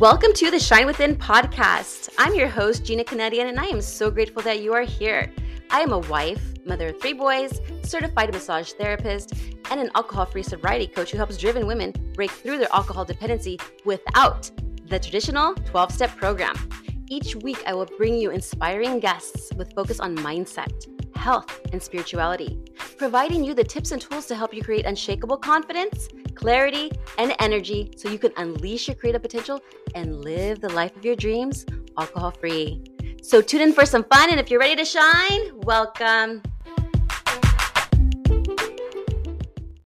Welcome to the Shine Within podcast. I'm your host, Gina Kunadian, and I am so grateful that you are here. I am a wife, mother of three boys, certified massage therapist, and an alcohol free sobriety coach who helps driven women break through their alcohol dependency without the traditional 12 step program. Each week, I will bring you inspiring guests with focus on mindset, health, and spirituality, providing you the tips and tools to help you create unshakable confidence, clarity, and energy so you can unleash your creative potential and live the life of your dreams alcohol free. So, tune in for some fun, and if you're ready to shine, welcome.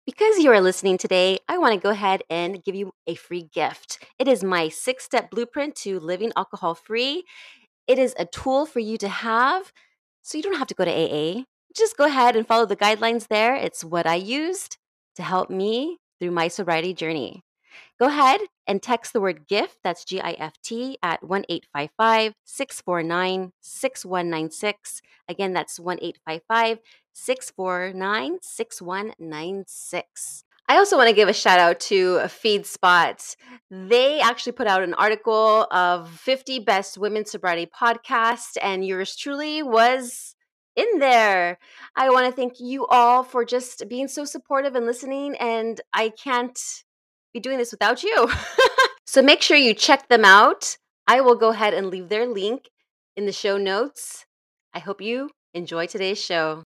Because you are listening today, I want to go ahead and give you a free gift. It is my six step blueprint to living alcohol free. It is a tool for you to have so you don't have to go to AA. Just go ahead and follow the guidelines there. It's what I used to help me through my sobriety journey. Go ahead and text the word GIFT, that's G I F T, at 1 855 649 6196. Again, that's 1 855 649 6196. I also want to give a shout out to FeedSpot. They actually put out an article of 50 best women sobriety podcasts, and yours truly was in there. I want to thank you all for just being so supportive and listening, and I can't be doing this without you. so make sure you check them out. I will go ahead and leave their link in the show notes. I hope you enjoy today's show.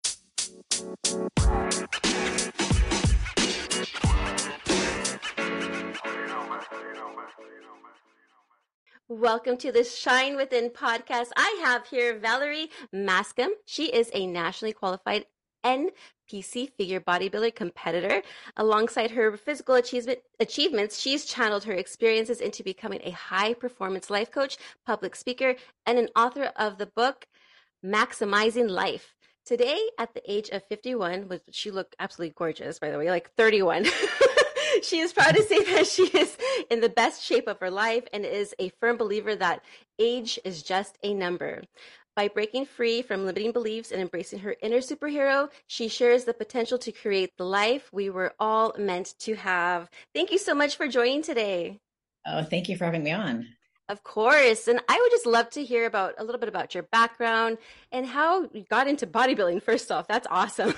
Welcome to the Shine Within podcast. I have here Valerie Maksym. She is a nationally qualified NPC figure bodybuilder competitor. Alongside her physical achievement, achievements, she's channeled her experiences into becoming a high performance life coach, public speaker, and an author of the book Maksymizing Life. Today, at the age of 51, which she looked absolutely gorgeous, by the way, like 31. she is proud to say that she is in the best shape of her life and is a firm believer that age is just a number. By breaking free from limiting beliefs and embracing her inner superhero, she shares the potential to create the life we were all meant to have. Thank you so much for joining today. Oh, thank you for having me on. Of course. And I would just love to hear about a little bit about your background and how you got into bodybuilding, first off. That's awesome.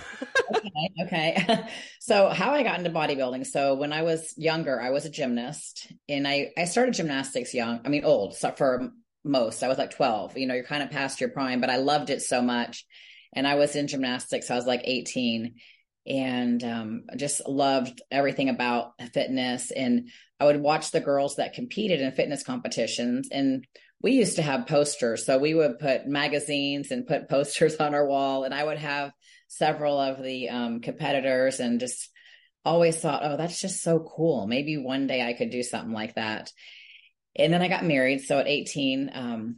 okay. Okay. So, how I got into bodybuilding. So, when I was younger, I was a gymnast and I, I started gymnastics young. I mean, old so for most. I was like 12. You know, you're kind of past your prime, but I loved it so much. And I was in gymnastics. I was like 18 and um, just loved everything about fitness. And I would watch the girls that competed in fitness competitions. And we used to have posters. So we would put magazines and put posters on our wall. And I would have several of the um, competitors and just always thought, oh, that's just so cool. Maybe one day I could do something like that. And then I got married. So at 18, um,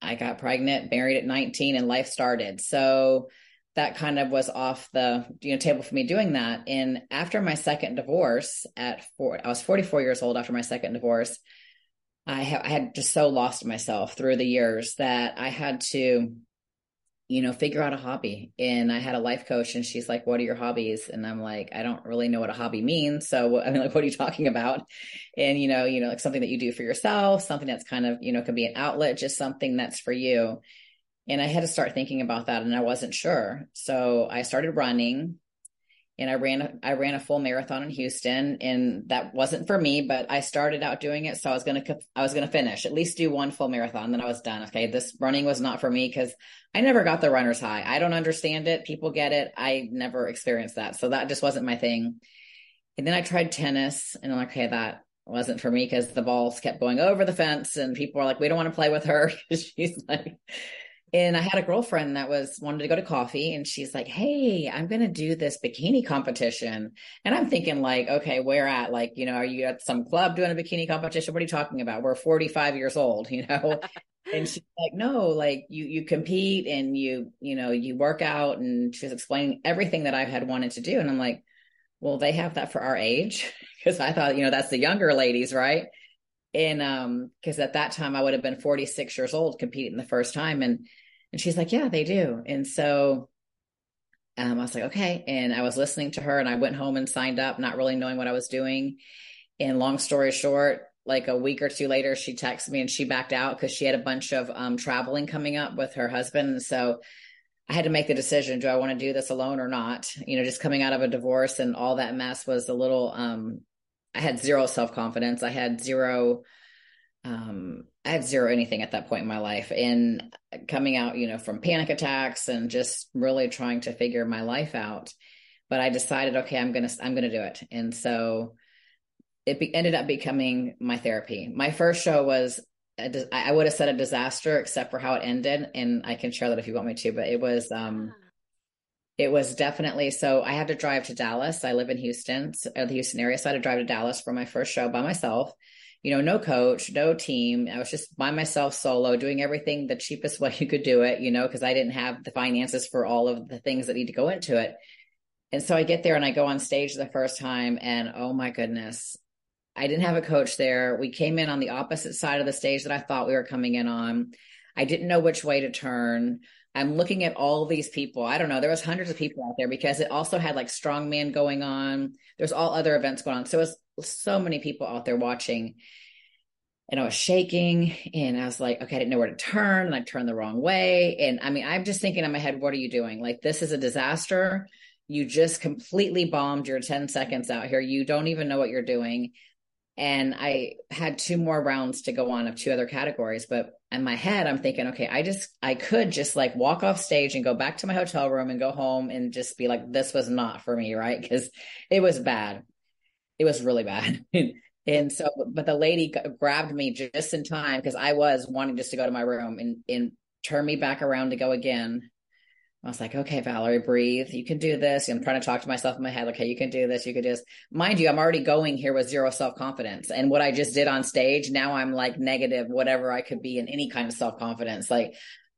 I got pregnant, married at 19, and life started. So that kind of was off the you know table for me doing that. And after my second divorce, at four, I was 44 years old after my second divorce. I, ha- I had just so lost myself through the years that I had to you know, figure out a hobby. And I had a life coach and she's like, what are your hobbies? And I'm like, I don't really know what a hobby means. So I mean, like, what are you talking about? And, you know, you know, like something that you do for yourself, something that's kind of, you know, can be an outlet, just something that's for you. And I had to start thinking about that and I wasn't sure. So I started running and I ran I ran a full marathon in Houston and that wasn't for me but I started out doing it so I was going to I was going to finish at least do one full marathon then I was done. Okay this running was not for me cuz I never got the runner's high. I don't understand it. People get it. I never experienced that. So that just wasn't my thing. And then I tried tennis and I'm like okay that wasn't for me because the balls kept going over the fence and people were like we don't want to play with her she's like and I had a girlfriend that was wanted to go to coffee and she's like, Hey, I'm going to do this bikini competition. And I'm thinking like, okay, where at? Like, you know, are you at some club doing a bikini competition? What are you talking about? We're 45 years old, you know? and she's like, no, like you, you compete and you, you know, you work out. And she was explaining everything that I had wanted to do. And I'm like, well, they have that for our age. Cause I thought, you know, that's the younger ladies, right? And um, because at that time I would have been 46 years old competing the first time. And and she's like, Yeah, they do. And so um, I was like, Okay. And I was listening to her and I went home and signed up, not really knowing what I was doing. And long story short, like a week or two later, she texted me and she backed out because she had a bunch of um, traveling coming up with her husband. And so I had to make the decision do I want to do this alone or not? You know, just coming out of a divorce and all that mess was a little, um, I had zero self confidence. I had zero, um, I had zero anything at that point in my life. And coming out, you know, from panic attacks and just really trying to figure my life out. But I decided, okay, I'm going to, I'm to do it. And so it be, ended up becoming my therapy. My first show was I would have said a disaster except for how it ended. And I can share that if you want me to, but it was, um, it was definitely, so I had to drive to Dallas. I live in Houston, or the Houston area. So I had to drive to Dallas for my first show by myself, you know, no coach, no team. I was just by myself solo doing everything the cheapest way you could do it, you know, cause I didn't have the finances for all of the things that need to go into it. And so I get there and I go on stage the first time and oh my goodness, I didn't have a coach there. We came in on the opposite side of the stage that I thought we were coming in on. I didn't know which way to turn. I'm looking at all these people. I don't know. There was hundreds of people out there because it also had like strongman going on. There's all other events going on. So it was so many people out there watching. And I was shaking and I was like, okay, I didn't know where to turn and I turned the wrong way. And I mean, I'm just thinking in my head, what are you doing? Like, this is a disaster. You just completely bombed your 10 seconds out here. You don't even know what you're doing and I had two more rounds to go on of two other categories. But in my head, I'm thinking, okay, I just, I could just like walk off stage and go back to my hotel room and go home and just be like, this was not for me, right? Because it was bad. It was really bad. and so, but the lady grabbed me just in time because I was wanting just to go to my room and, and turn me back around to go again. I was like, okay, Valerie, breathe. You can do this. I'm trying to talk to myself in my head. Okay, you can do this. You can do this. Mind you, I'm already going here with zero self confidence. And what I just did on stage, now I'm like negative, whatever I could be in any kind of self confidence. Like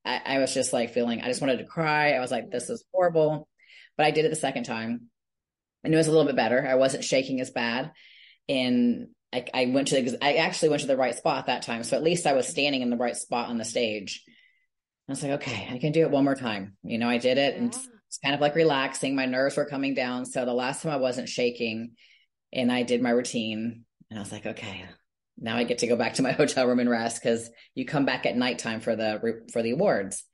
I, I, was just like feeling, I just wanted to cry. I was like, this is horrible. But I did it the second time and it was a little bit better. I wasn't shaking as bad. And I, I went to the, I actually went to the right spot that time. So at least I was standing in the right spot on the stage. I was like, okay, I can do it one more time. You know, I did it yeah. and it's kind of like relaxing. My nerves were coming down. So the last time I wasn't shaking and I did my routine and I was like, okay, now I get to go back to my hotel room and rest because you come back at nighttime for the for the awards.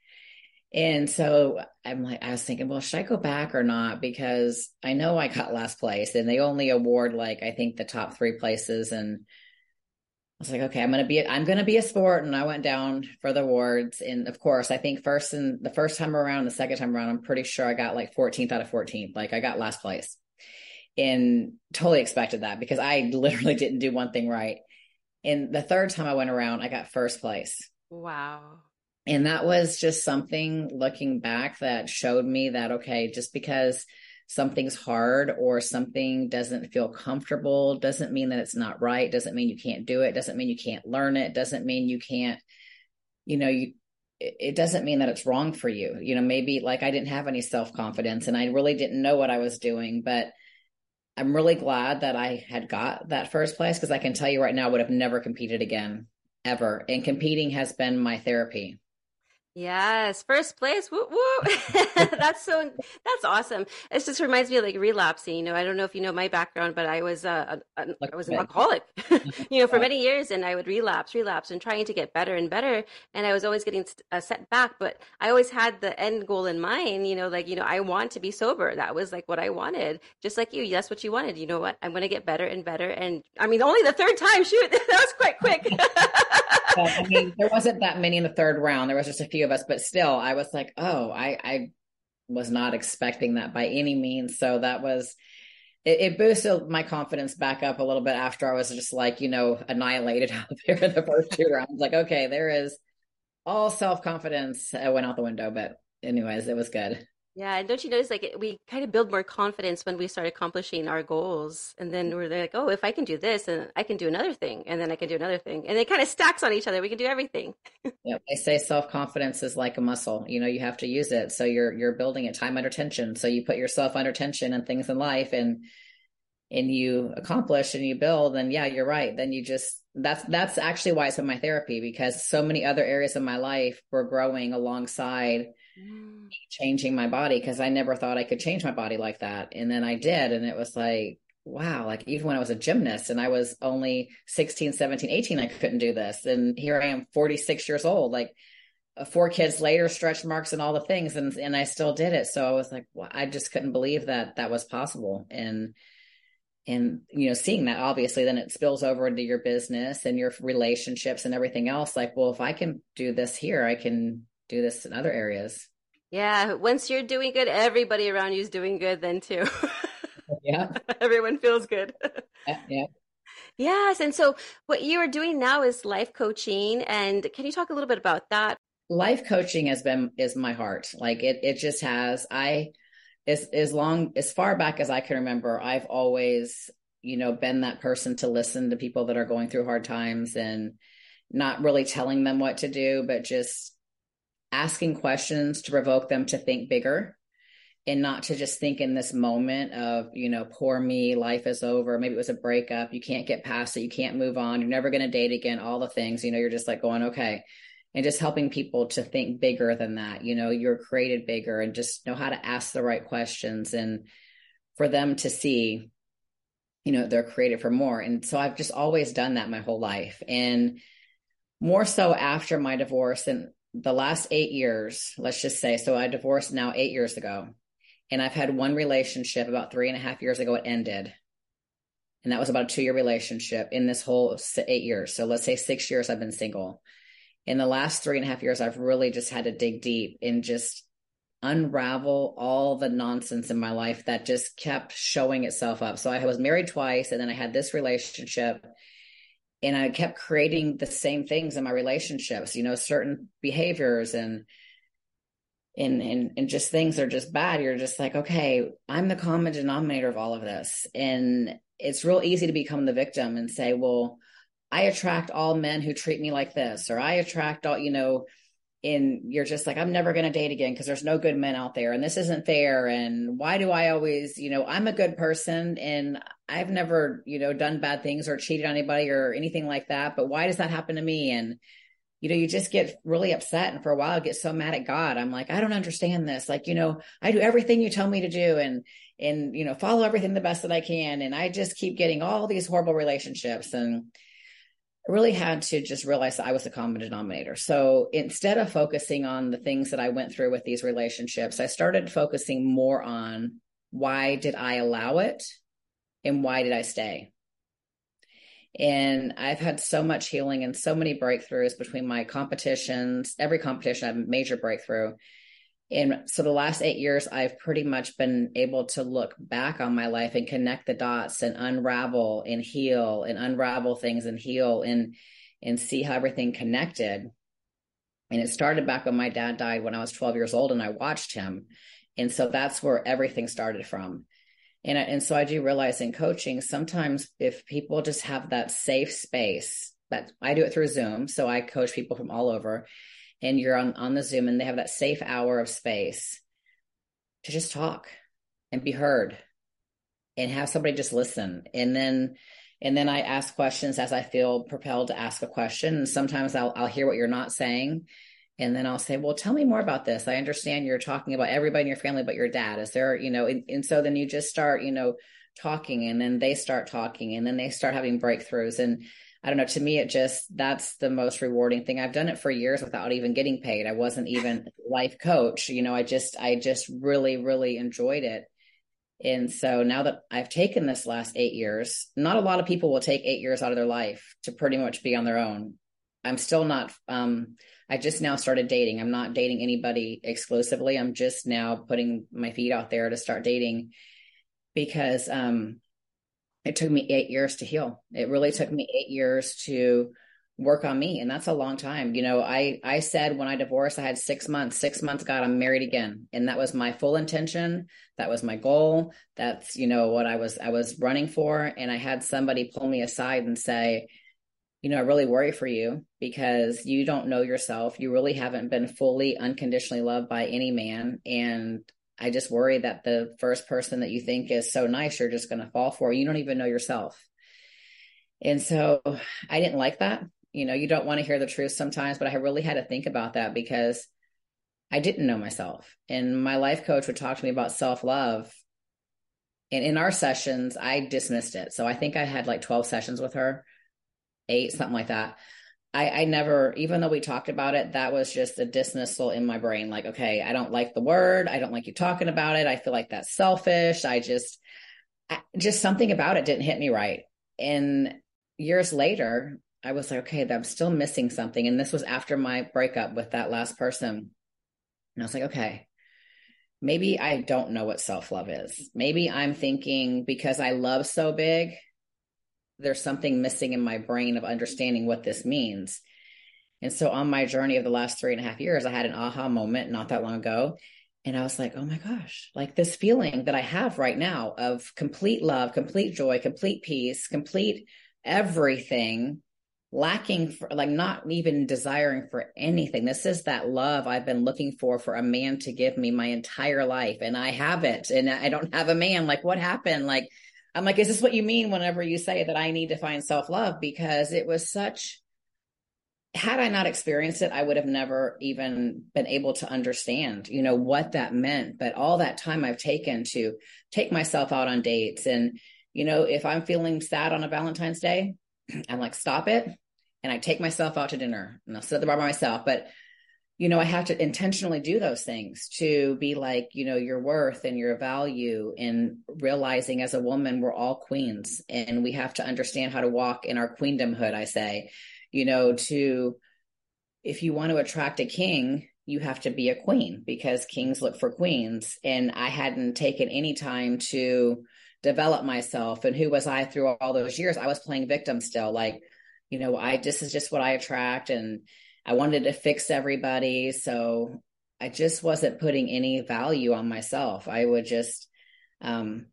And so I'm like, I was thinking, well, should I go back or not? Because I know I got last place and they only award like I think the top three places and was like, okay, I'm gonna be I'm gonna be a sport, and I went down for the awards. And of course, I think first and the first time around, the second time around, I'm pretty sure I got like 14th out of 14th. Like I got last place, and totally expected that because I literally didn't do one thing right. And the third time I went around, I got first place. Wow. And that was just something looking back that showed me that okay, just because something's hard or something doesn't feel comfortable doesn't mean that it's not right doesn't mean you can't do it doesn't mean you can't learn it doesn't mean you can't you know you it doesn't mean that it's wrong for you. You know maybe like i didn't have any self-confidence and i really didn't know what i was doing but i'm really glad that i had got that first place because i can tell you right now i would have never competed again ever. And competing has been my therapy Yes, first place. Woo woo. that's so that's awesome. It just reminds me of like relapsing. You know, I don't know if you know my background, but I was uh, a, a, I was an alcoholic. you know, for many years, and I would relapse, relapse, and trying to get better and better. And I was always getting uh, set back, but I always had the end goal in mind. You know, like you know, I want to be sober. That was like what I wanted. Just like you, that's what you wanted. You know what? I'm going to get better and better. And I mean, only the third time. Shoot, that was quite quick. I mean, there wasn't that many in the third round. There was just a few of us, but still, I was like, oh, I, I was not expecting that by any means. So that was, it, it, boosted my confidence back up a little bit after I was just like, you know, annihilated out there in the first two rounds. Like, okay, there is all self confidence uh, went out the window. But, anyways, it was good. Yeah, and don't you notice like we kind of build more confidence when we start accomplishing our goals, and then we're like, oh, if I can do this, and I can do another thing, and then I can do another thing, and it kind of stacks on each other. We can do everything. yeah, they say self confidence is like a muscle. You know, you have to use it, so you're you're building it time under tension. So you put yourself under tension and things in life, and and you accomplish and you build, and yeah, you're right. Then you just that's that's actually why it's been my therapy because so many other areas of my life were growing alongside changing my body because I never thought I could change my body like that. And then I did. And it was like, wow, like even when I was a gymnast and I was only 16, 17, 18, I couldn't do this. And here I am 46 years old, like uh, four kids later, stretch marks and all the things. And, and I still did it. So I was like, well, I just couldn't believe that that was possible. And, and, you know, seeing that obviously then it spills over into your business and your relationships and everything else. Like, well, if I can do this here, I can do this in other areas. Yeah. Once you're doing good, everybody around you is doing good then too. yeah. Everyone feels good. yeah. yeah. Yes. And so what you are doing now is life coaching. And can you talk a little bit about that? Life coaching has been is my heart. Like it it just has. I as as long as far back as I can remember, I've always, you know, been that person to listen to people that are going through hard times and not really telling them what to do, but just asking questions to provoke them to think bigger and not to just think in this moment of, you know, poor me, life is over. Maybe it was a breakup. You can't get past it. You can't move on. You're never going to date again. All the things, you know, you're just like going, okay. And just helping people to think bigger than that. You know, you're created bigger and just know how to ask the right questions and for them to see, you know, they're created for more. And so I've just always done that my whole life. And more so after my divorce and the last eight years, let's just say, so I divorced now eight years ago. And I've had one relationship about three and a half years ago, it ended. And that was about a two year relationship in this whole eight years. So let's say six years I've been single. In the last three and a half years, I've really just had to dig deep and just unravel all the nonsense in my life that just kept showing itself up. So I was married twice and then I had this relationship and I kept creating the same things in my relationships, you know, certain behaviors and and and and just things are just bad. You're just like, okay, I'm the common denominator of all of this. And it's real easy to become the victim and say, well, I attract all men who treat me like this, or I attract all, you know, and you're just like, I'm never going to date again because there's no good men out there and this isn't fair. And why do I always, you know, I'm a good person and I've never, you know, done bad things or cheated on anybody or anything like that. But why does that happen to me? And, you know, you just get really upset. And for a while, I get so mad at God. I'm like, I don't understand this. Like, you know, I do everything you tell me to do and, and, you know, follow everything the best that I can. And I just keep getting all these horrible relationships. And, really had to just realize that I was the common denominator. So instead of focusing on the things that I went through with these relationships, I started focusing more on why did I allow it and why did I stay? And I've had so much healing and so many breakthroughs between my competitions. Every competition, I have a major breakthrough. And so the last eight years, I've pretty much been able to look back on my life and connect the dots and unravel and heal and unravel things and heal and and see how everything connected. And it started back when my dad died when I was 12 years old and I watched him. And so that's where everything started from. And, and so I do realize in coaching, sometimes if people just have that safe space, that I do it through Zoom. So I coach people from all over and you're on, on the Zoom and they have that safe hour of space to just talk and be heard and have somebody just listen. And then, and then I ask questions as I feel propelled to ask a question. And sometimes I'll, I'll hear what you're not saying. And then I'll say, well, tell me more about this. I understand you're talking about everybody in your family, but your dad. Is there, you know, and, and so then you just start, you know, talking and then they start talking and then they start having breakthroughs. And I don't know, to me, it just, that's the most rewarding thing. I've done it for years without even getting paid. I wasn't even life coach. You know, I just, I just really, really enjoyed it. And so now that I've taken this last eight years, not a lot of people will take eight years out of their life to pretty much be on their own. I'm still not, um, I just now started dating. I'm not dating anybody exclusively. I'm just now putting my feet out there to start dating because, um, it took me eight years to heal. It really took me eight years to work on me. And that's a long time. You know, I, I said when I divorced, I had six months, six months, God, I'm married again. And that was my full intention. That was my goal. That's, you know, what I was, I was running for. And I had somebody pull me aside and say, you know, I really worry for you because you don't know yourself. You really haven't been fully unconditionally loved by any man. And I just worry that the first person that you think is so nice, you're just going to fall for. You don't even know yourself. And so I didn't like that. You know, you don't want to hear the truth sometimes, but I really had to think about that because I didn't know myself. And my life coach would talk to me about self love. And in our sessions, I dismissed it. So I think I had like 12 sessions with her, eight, something like that. I, I never, even though we talked about it, that was just a dismissal in my brain. Like, okay, I don't like the word. I don't like you talking about it. I feel like that's selfish. I just, I, just something about it didn't hit me right. And years later, I was like, okay, I'm still missing something. And this was after my breakup with that last person. And I was like, okay, maybe I don't know what self love is. Maybe I'm thinking because I love so big, there's something missing in my brain of understanding what this means. And so on my journey of the last three and a half years, I had an aha moment not that long ago. And I was like, oh my gosh, like this feeling that I have right now of complete love, complete joy, complete peace, complete everything lacking for like not even desiring for anything. This is that love i've been looking for for a man to give me my entire life. And i have it. And i don't have a man. Like what happened? Like i'm like is this what you mean whenever you say that i need to find self-love because it was such had i not experienced it i would have never even been able to understand you know what that meant but all that time i've taken to take myself out on dates and you know if i'm feeling sad on a valentine's day I'm like, stop it. And I take myself out to dinner and I'll sit at the bar by myself. But, you know, I have to intentionally do those things to be like, you know, your worth and your value and realizing as a woman, we're all queens and we have to understand how to walk in our queendomhood. I say, you know, to, if you want to attract a king, you have to be a queen because kings look for queens. And I hadn't taken any time to, develop myself and who was I through all those years. I was playing victim still. Like, you know, I this is just what I attract and I wanted to fix everybody. So I just wasn't putting any value on myself. I would just um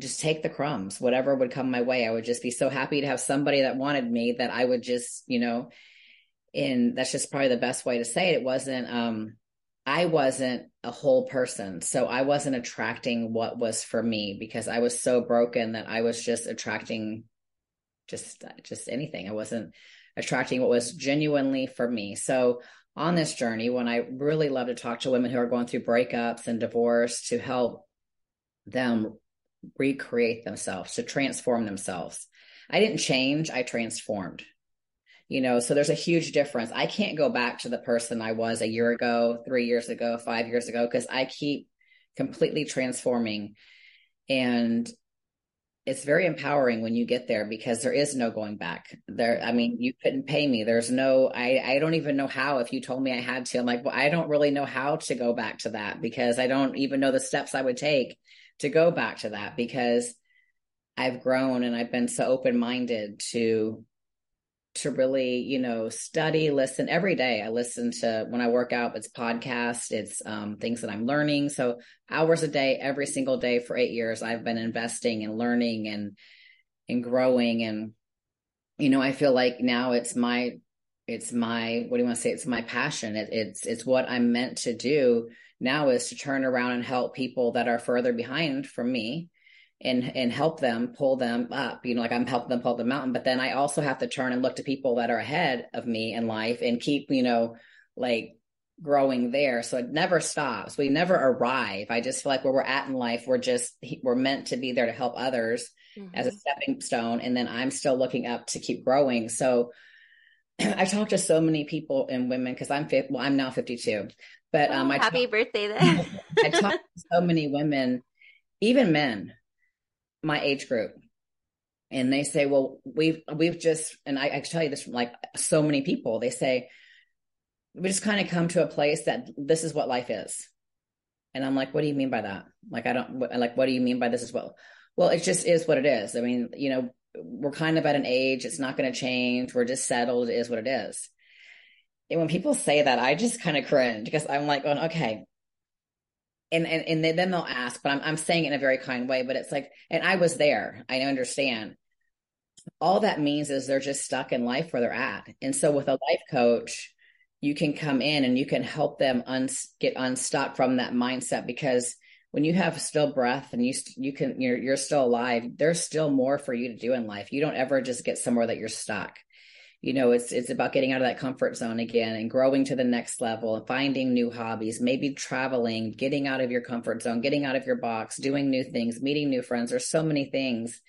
just take the crumbs, whatever would come my way. I would just be so happy to have somebody that wanted me that I would just, you know, and that's just probably the best way to say it. It wasn't um I wasn't a whole person. So I wasn't attracting what was for me because I was so broken that I was just attracting just just anything. I wasn't attracting what was genuinely for me. So on this journey, when I really love to talk to women who are going through breakups and divorce to help them recreate themselves, to transform themselves. I didn't change, I transformed you know so there's a huge difference i can't go back to the person i was a year ago three years ago five years ago because i keep completely transforming and it's very empowering when you get there because there is no going back. There i mean you couldn't pay me. There's no i i don't even know how if you told me i had to i'm like well i don't really know how to go back to that because i don't even know the steps i would take to go back to that because i've grown and i've been so open minded to to really, you know, study, listen every day. I listen to when I work out, it's podcasts, it's um, things that I'm learning. So hours a day, every single day for eight years, I've been investing and learning and and growing. And you know, I feel like now it's my it's my what do you want to say? It's my passion. It, it's it's what I'm meant to do now is to turn around and help people that are further behind from me and and help them pull them up you know like i'm helping them pull the mountain. But then i also have to turn and look to people that are ahead of me in life and keep you know like growing there. So it never stops. We never arrive. I just feel like where we're at in life we're just we're meant to be there to help others mm-hmm. as a mm-hmm. stepping stone. And then i'm still looking up to keep growing. So i talked to so many people and women because i'm well i'm now 52 but um I happy talk, birthday then. I talk to so many women even men my age group. And they say well we've we've just and I, I tell you this from like so many people. They say we just kind of come to a place that this is what life is. And i'm like what do you mean by that? Like i don't like what do you mean by this as well? Well it just is what it is. I mean you know we're kind of at an age it's not going to change. We're just settled it is what it is. And when people say that i just kind of cringe because i'm like going okay and, and, and then they'll ask, but I'm, I'm saying it in a very kind way, but it's like, and I was there. I understand. All that means is they're just stuck in life where they're at. And so with a life coach, you can come in and you can help them un- get unstuck from that mindset because when you have still breath and you you can you're you're still alive there's still more for you to do in life you don't ever just get somewhere that you're stuck you know it's it's about getting out of that comfort zone again and growing to the next level and finding new hobbies maybe traveling getting out of your comfort zone getting out of your box doing new things meeting new friends. There's so many things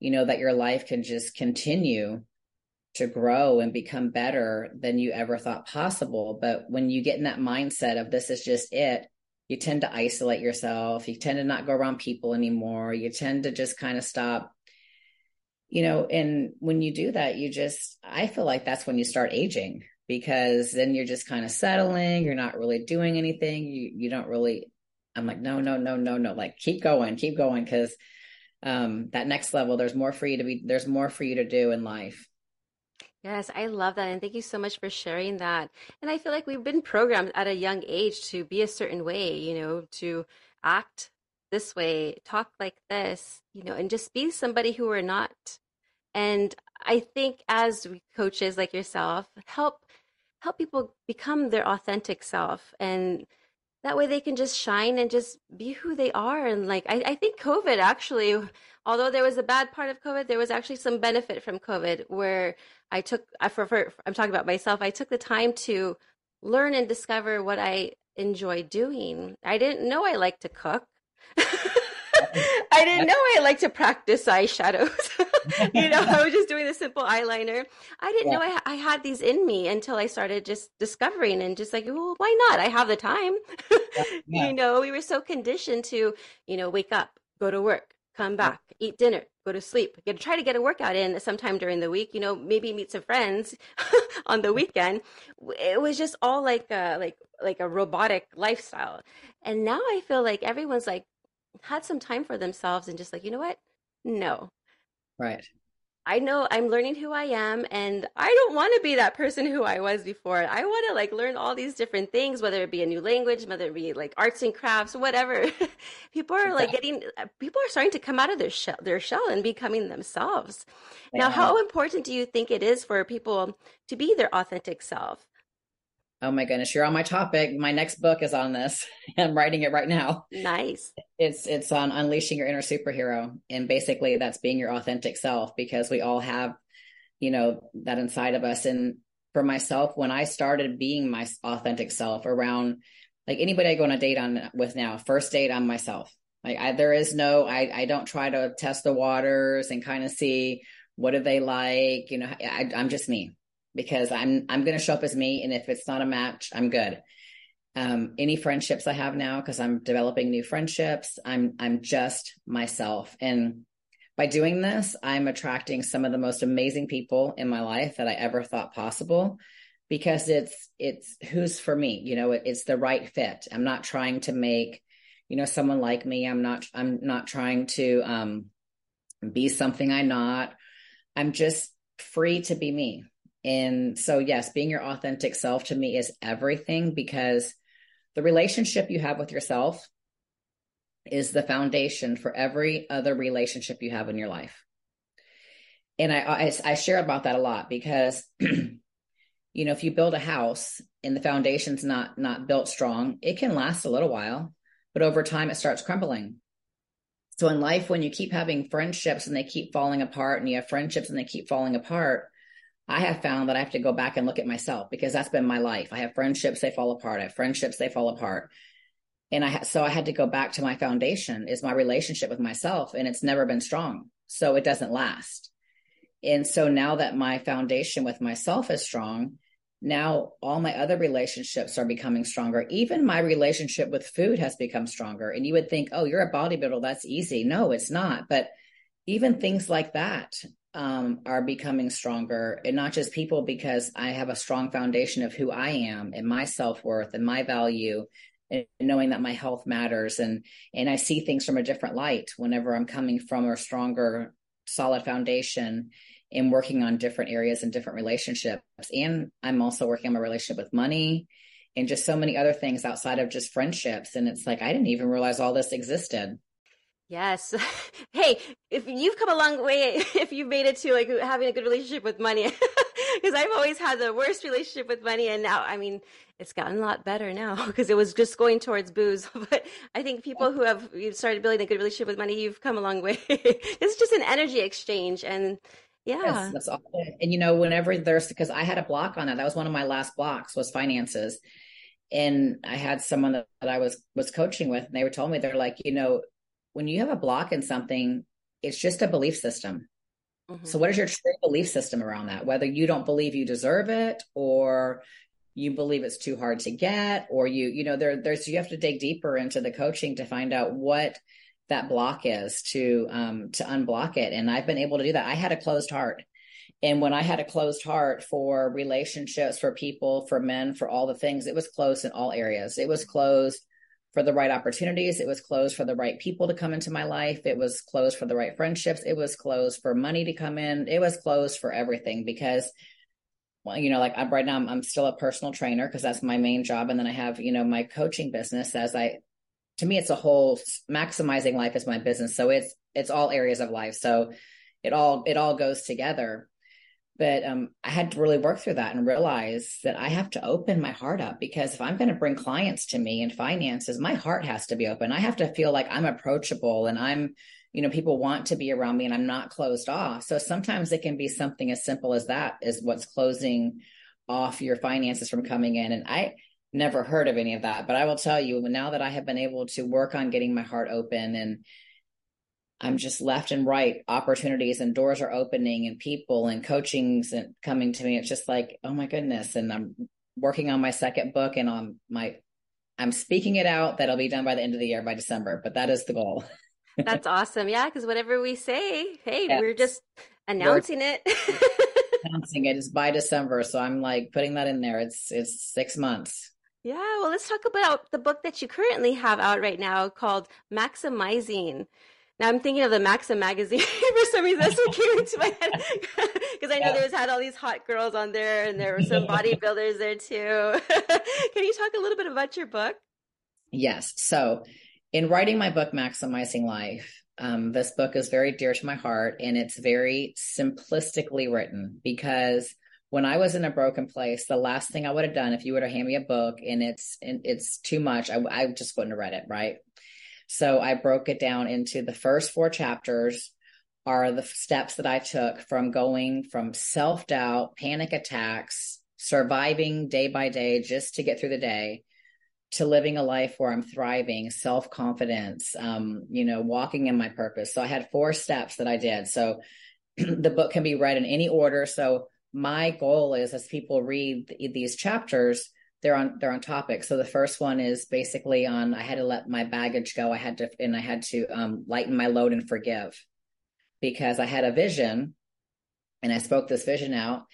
you know that your life can just continue to grow and become better than you ever thought possible. But when you get in that mindset of this is just it you tend to isolate yourself. You tend to not go around people anymore. You tend to just kind of stop you know, and when you do that, you just, I feel like that's when you start aging because then you're just kind of settling. You're not really doing anything. You, you don't really, I'm like, no, no, no, no, no. Like keep going, keep going. Cause, um, that next level, there's more for you to be, there's more for you to do in life. Yes, I love that. And thank you so much for sharing that. And I feel like we've been programmed at a young age to be a certain way, you know, to act this way, talk like this, you know, and just be somebody who we're not. And I think as coaches like yourself, help help people become their authentic self. And that way they can just shine and just be who they are. And like I, I think covid actually although there was a bad part of covid there was actually some benefit from covid where i took i for, for i'm talking about myself i took the time to learn and discover what i enjoy doing. I didn't know i like to cook I didn't know I like to practice eyeshadows. you know, I was just doing the simple eyeliner. I didn't yeah. know I, I, had these in me until I started just discovering and just like, well, why not? I have the time. Yeah. you know, we were so conditioned to, you know, wake up, go to work, come back, eat dinner, go to sleep. Get try to get a workout in sometime during the week. You know, maybe meet some friends on the weekend. It was just all like a, like like a robotic lifestyle. And now I feel like everyone's like had some time for themselves and just like, you know what? No. Right. I know I'm learning who I am and I don't want to be that person who I was before. I want to like learn all these different things, whether it be a new language, whether it be like arts and crafts, whatever. people are like getting, uh, people are starting to come out of their shell, their shell and becoming themselves. now, how important do you think it is for people to be their authentic self? Oh my goodness, you're on my topic. My next book is on this. I'm writing it right now. Nice. It's it's on unleashing your inner superhero and basically that's being your authentic self because we all have you know that inside of us and for myself when I started being my authentic self around like anybody I go on a date on with now, first date I'm myself. Like I, there is no I I don't try to test the waters and kind of see what do they like, you know, I, I'm just me because I'm I'm going to show up as me, and if it's not a match, I'm good. Um, any friendships I have now, because I'm developing new friendships, I'm I'm just myself, and by doing this, I'm attracting some of the most amazing people in my life that I ever thought possible because it's it's who's for me you know it, it's the right fit. I'm not trying to make you know someone like me. I'm not i'm not trying to um be something i'm not. I'm just free to be me and so, yes, being your authentic self to me is everything because the relationship you have with yourself is the foundation for every other relationship you have in your life. And I, I, I share about that a lot because, you know, if you build a house and the foundation's not not built strong, it can last a little while, but over time it starts crumbling. So in life, when you keep having friendships and they keep falling apart, and you have friendships and they keep falling apart, I have found that I have to go back and look at myself because that's been my life. I have friendships, they fall apart. I have friendships, they fall apart. And I, so I had to go back to my foundation is my relationship with myself and it's never been strong. So it doesn't last. And so now that my foundation with myself is strong, now all my other relationships are becoming stronger. Even my relationship with food has become stronger. And you would think, oh, you're a bodybuilder. That's easy. No, it's not. But even things like that um, are becoming stronger and not just people because I have a strong foundation of who I am and my self-worth and my value and knowing that my health matters. And and I see things from a different light whenever I'm coming from a stronger solid foundation and working on different areas and different relationships. And I'm also working on my relationship with money and just so many other things outside of just friendships. And it's like I didn't even realize all this existed Yes. hey, if you've come a long way, if you've made it to like having a good relationship with money, because I've always had the worst relationship with money, and now, I mean, it's gotten a lot better now because it was just going towards booze. But I think people who have you've started building a good relationship with money, you've come a long way. it's just an energy exchange, and Yeah. Yes, that's all. And you know, whenever there's because I had a block on that. That was one of my last blocks was finances. And I had someone that, that I was was coaching with, and they were telling me they're like, you know, when you have a block in something, it's just a belief system. Mm-hmm. So what is your true belief system around that? Whether you don't believe you deserve it or you believe it's too hard to get or you you know there there's you have to dig deeper into the coaching to find out what that block is to um to unblock it and I've been able to do that. I had a closed heart. And when I had a closed heart for relationships, for people, for men, for all the things, it was closed in all areas. It was closed for the right opportunities. It was closed for the right people to come into my life. It was closed for the right friendships. It was closed for money to come in. It was closed for everything because, well, you know, like I'm right now, I'm, I'm still a personal trainer because that's my main job. And then I have, you know, my coaching business as I, to me, it's a whole maximizing life is my business. So it's, it's all areas of life. So it all, it all goes together but um, I had to really work through that and realize that I have to open my heart up because if I'm going to bring clients to me and finances, my heart has to be open. I have to feel like I'm approachable and I'm, you know, people want to be around me and I'm not closed off. So sometimes it can be something as simple as that is what's closing off your finances from coming in. And I never heard of any of that, but I will tell you now that I have been able to work on getting my heart open and I'm just left and right opportunities and doors are opening and people and coachings and coming to me. It's just like, oh my goodness. And I'm working on my second book and on my, I'm speaking it out. That'll be done by the end of the year by December, but that is the goal. That's awesome. Yeah. Cause whatever we say, Hey, yes. we're just announcing we're it. announcing it is by December. So I'm like putting that in there. It's, it's six months. Yeah. Well, let's talk about the book that you currently have out right now called Maksymizing now I'm thinking of the Maxim magazine for some reason. That's what came into my head because I know yeah. there was had all these hot girls on there, and there were some bodybuilders there too. Can you talk a little bit about your book? Yes. So, in writing my book, Maksymizing Life, um, this book is very dear to my heart, and it's very simplistically written because when I was in a broken place, the last thing I would have done if you were to hand me a book and it's and it's too much, I, I just wouldn't have read it, right? So I broke it down into the first four chapters are the steps that I took from going from self doubt, panic attacks, surviving day by day just to get through the day to living a life where I'm thriving, self confidence, um, you know, walking in my purpose. So I had four steps that I did. So the book can be read in any order. So my goal is as people read these chapters, they're on they're on topic. So the first one is basically on I had to let my baggage go. I had to and I had to um, lighten my load and forgive because I had a vision and I spoke this vision out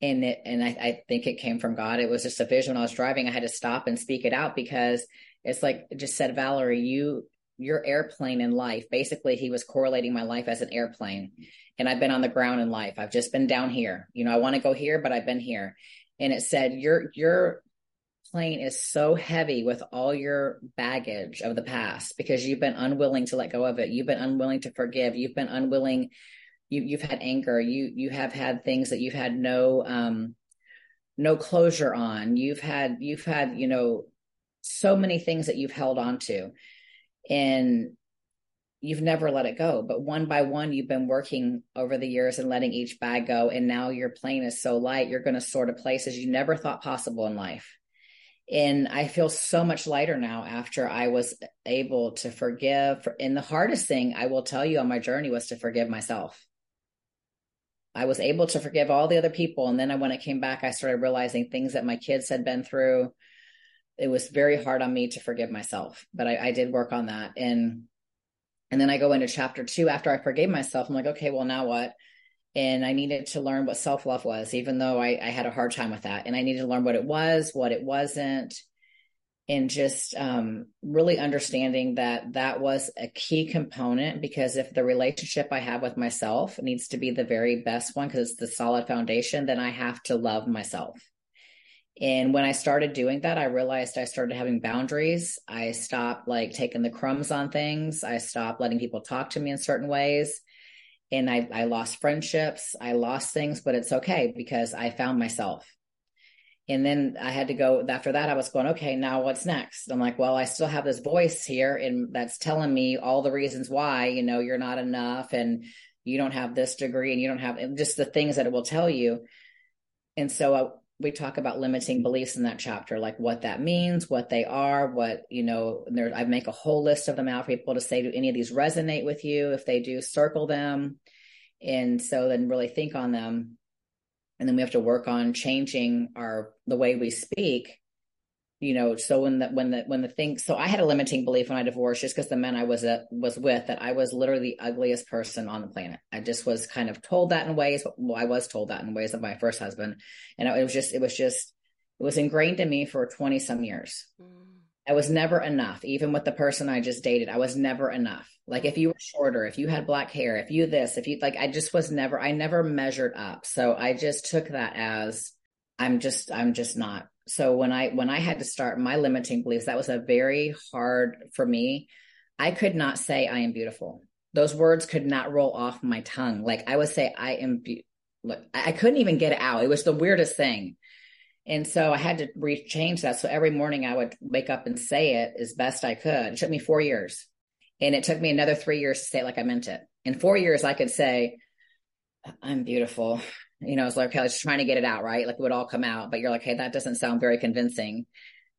and it and I, I think it came from God. It was just a vision when I was driving. I had to stop and speak it out because it's like just said Valerie, you your airplane in life. Basically, he was correlating my life as an airplane. And I've been on the ground in life. I've just been down here. You know, I want to go here, but I've been here. And it said, your your plane is so heavy with all your baggage of the past because you've been unwilling to let go of it. You've been unwilling to forgive. You've been unwilling. You, you've had anger. You, you have had things that you've had no, um, no closure on. You've had, you've had, you know, so many things that you've held on to and you've never let it go. But one by one, you've been working over the years and letting each bag go. And now your plane is so light, you're going to sort of places you never thought possible in life and I feel so much lighter now after I was able to forgive. And the hardest thing I will tell you on my journey was to forgive myself. I was able to forgive all the other people. And then when I came back, I started realizing things that my kids had been through. It was very hard on me to forgive myself, but I, I did work on that. And, and then I go into chapter two after I forgave myself. I'm like, okay, well, now what? And I needed to learn what self love was, even though I, I, had a hard time with that. And I needed to learn what it was, what it wasn't, and just um, really understanding that that was a key component. Because if the relationship I have with myself needs to be the very best one, because it's the solid foundation, then I have to love myself. And when I started doing that, I realized I started having boundaries. I stopped like taking the crumbs on things. I stopped letting people talk to me in certain ways and I, I lost friendships, I lost things, but it's okay because I found myself. And then I had to go after that. I was going, okay, now what's next? I'm like, well, I still have this voice here and that's telling me all the reasons why, you know, you're not enough and you don't have this degree and you don't have just the things that it will tell you. And so uh, we talk about limiting beliefs in that chapter, like what that means, what they are, what, you know, there, I make a whole list of them out for people to say, do any of these resonate with you? If they do, circle them. And so then really think on them. And then we have to work on changing our, the way we speak you know so when the when the when the thing so i had a limiting belief when i divorced just because the men i was uh, was with that i was literally the ugliest person on the planet. I just was kind of told that in ways well i was told that in ways of my first husband. And it was just it was just it was ingrained in me for 20 some years. Mm. i was never enough. Even with the person i just dated i was never enough. Like if you were shorter if you had black hair if you this if you like i just was never i never measured up. So i just took that as i'm just i'm just not so when i when i had to start my limiting beliefs that was a very hard for me. I could not say i am beautiful. Those words could not roll off my tongue. Like i would say i am be- look i couldn't even get it out. It was the weirdest thing. And so i had to re- change that. So every morning i would wake up and say it as best i could. It took me four years. And it took me another three years to say it like i meant it. In four years i could say i'm beautiful you know, it's like, okay, I was trying to get it out, right? Like it would all come out, but you're like, hey, that doesn't sound very convincing,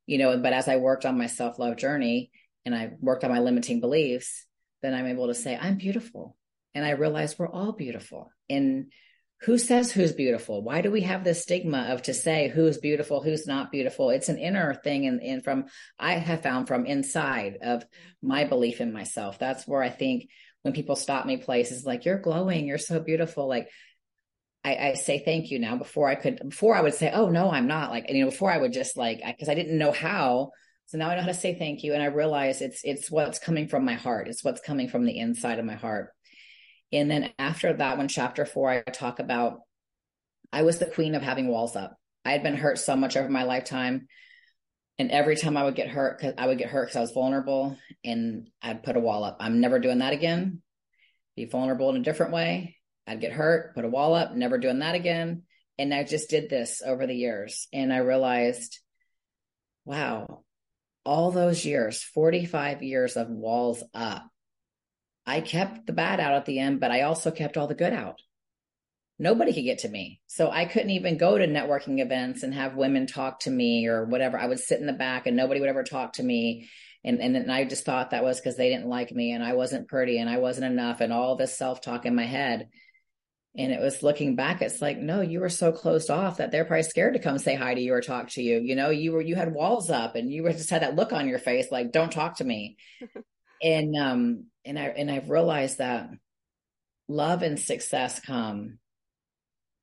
you know. But as I worked on my self love journey and I worked on my limiting beliefs, then I'm able to say, I'm beautiful. And I realize we're all beautiful. And who says who's beautiful? Why do we have this stigma of to say who's beautiful, who's not beautiful? It's an inner thing. And, and from, I have found from inside of my belief in myself. That's where I think when people stop me places like, you're glowing, you're so beautiful. Like, I, I, say thank you now before I could, before I would say, oh, no, I'm not like, you know, before I would just like, because I, I, didn't know how. So now I know how to say thank you. And I realize it's, it's what's coming from my heart. It's what's coming from the inside of my heart. And then after that one, chapter four, I talk about, I was the queen of having walls up. I had been hurt so much over my lifetime. And every time I would get hurt, cause I would get hurt because I was vulnerable and I'd put a wall up. I'm never doing that again. Be vulnerable in a different way I'd get hurt, put a wall up, never doing that again. And I just did this over the years. And I realized, wow, all those years, 45 years of walls up, I kept the bad out at the end, but I also kept all the good out. Nobody could get to me. So I couldn't even go to networking events and have women talk to me or whatever. I would sit in the back and nobody would ever talk to me. And, and, and I just thought that was because they didn't like me and I wasn't pretty and I wasn't enough and all this self talk in my head. And it was looking back, it's like, no, you were so closed off that they're probably scared to come say hi to you or talk to you. You know, you were, you had walls up and you were just had that look on your face, like, don't talk to me. and, um, and I, and I've realized that love and success come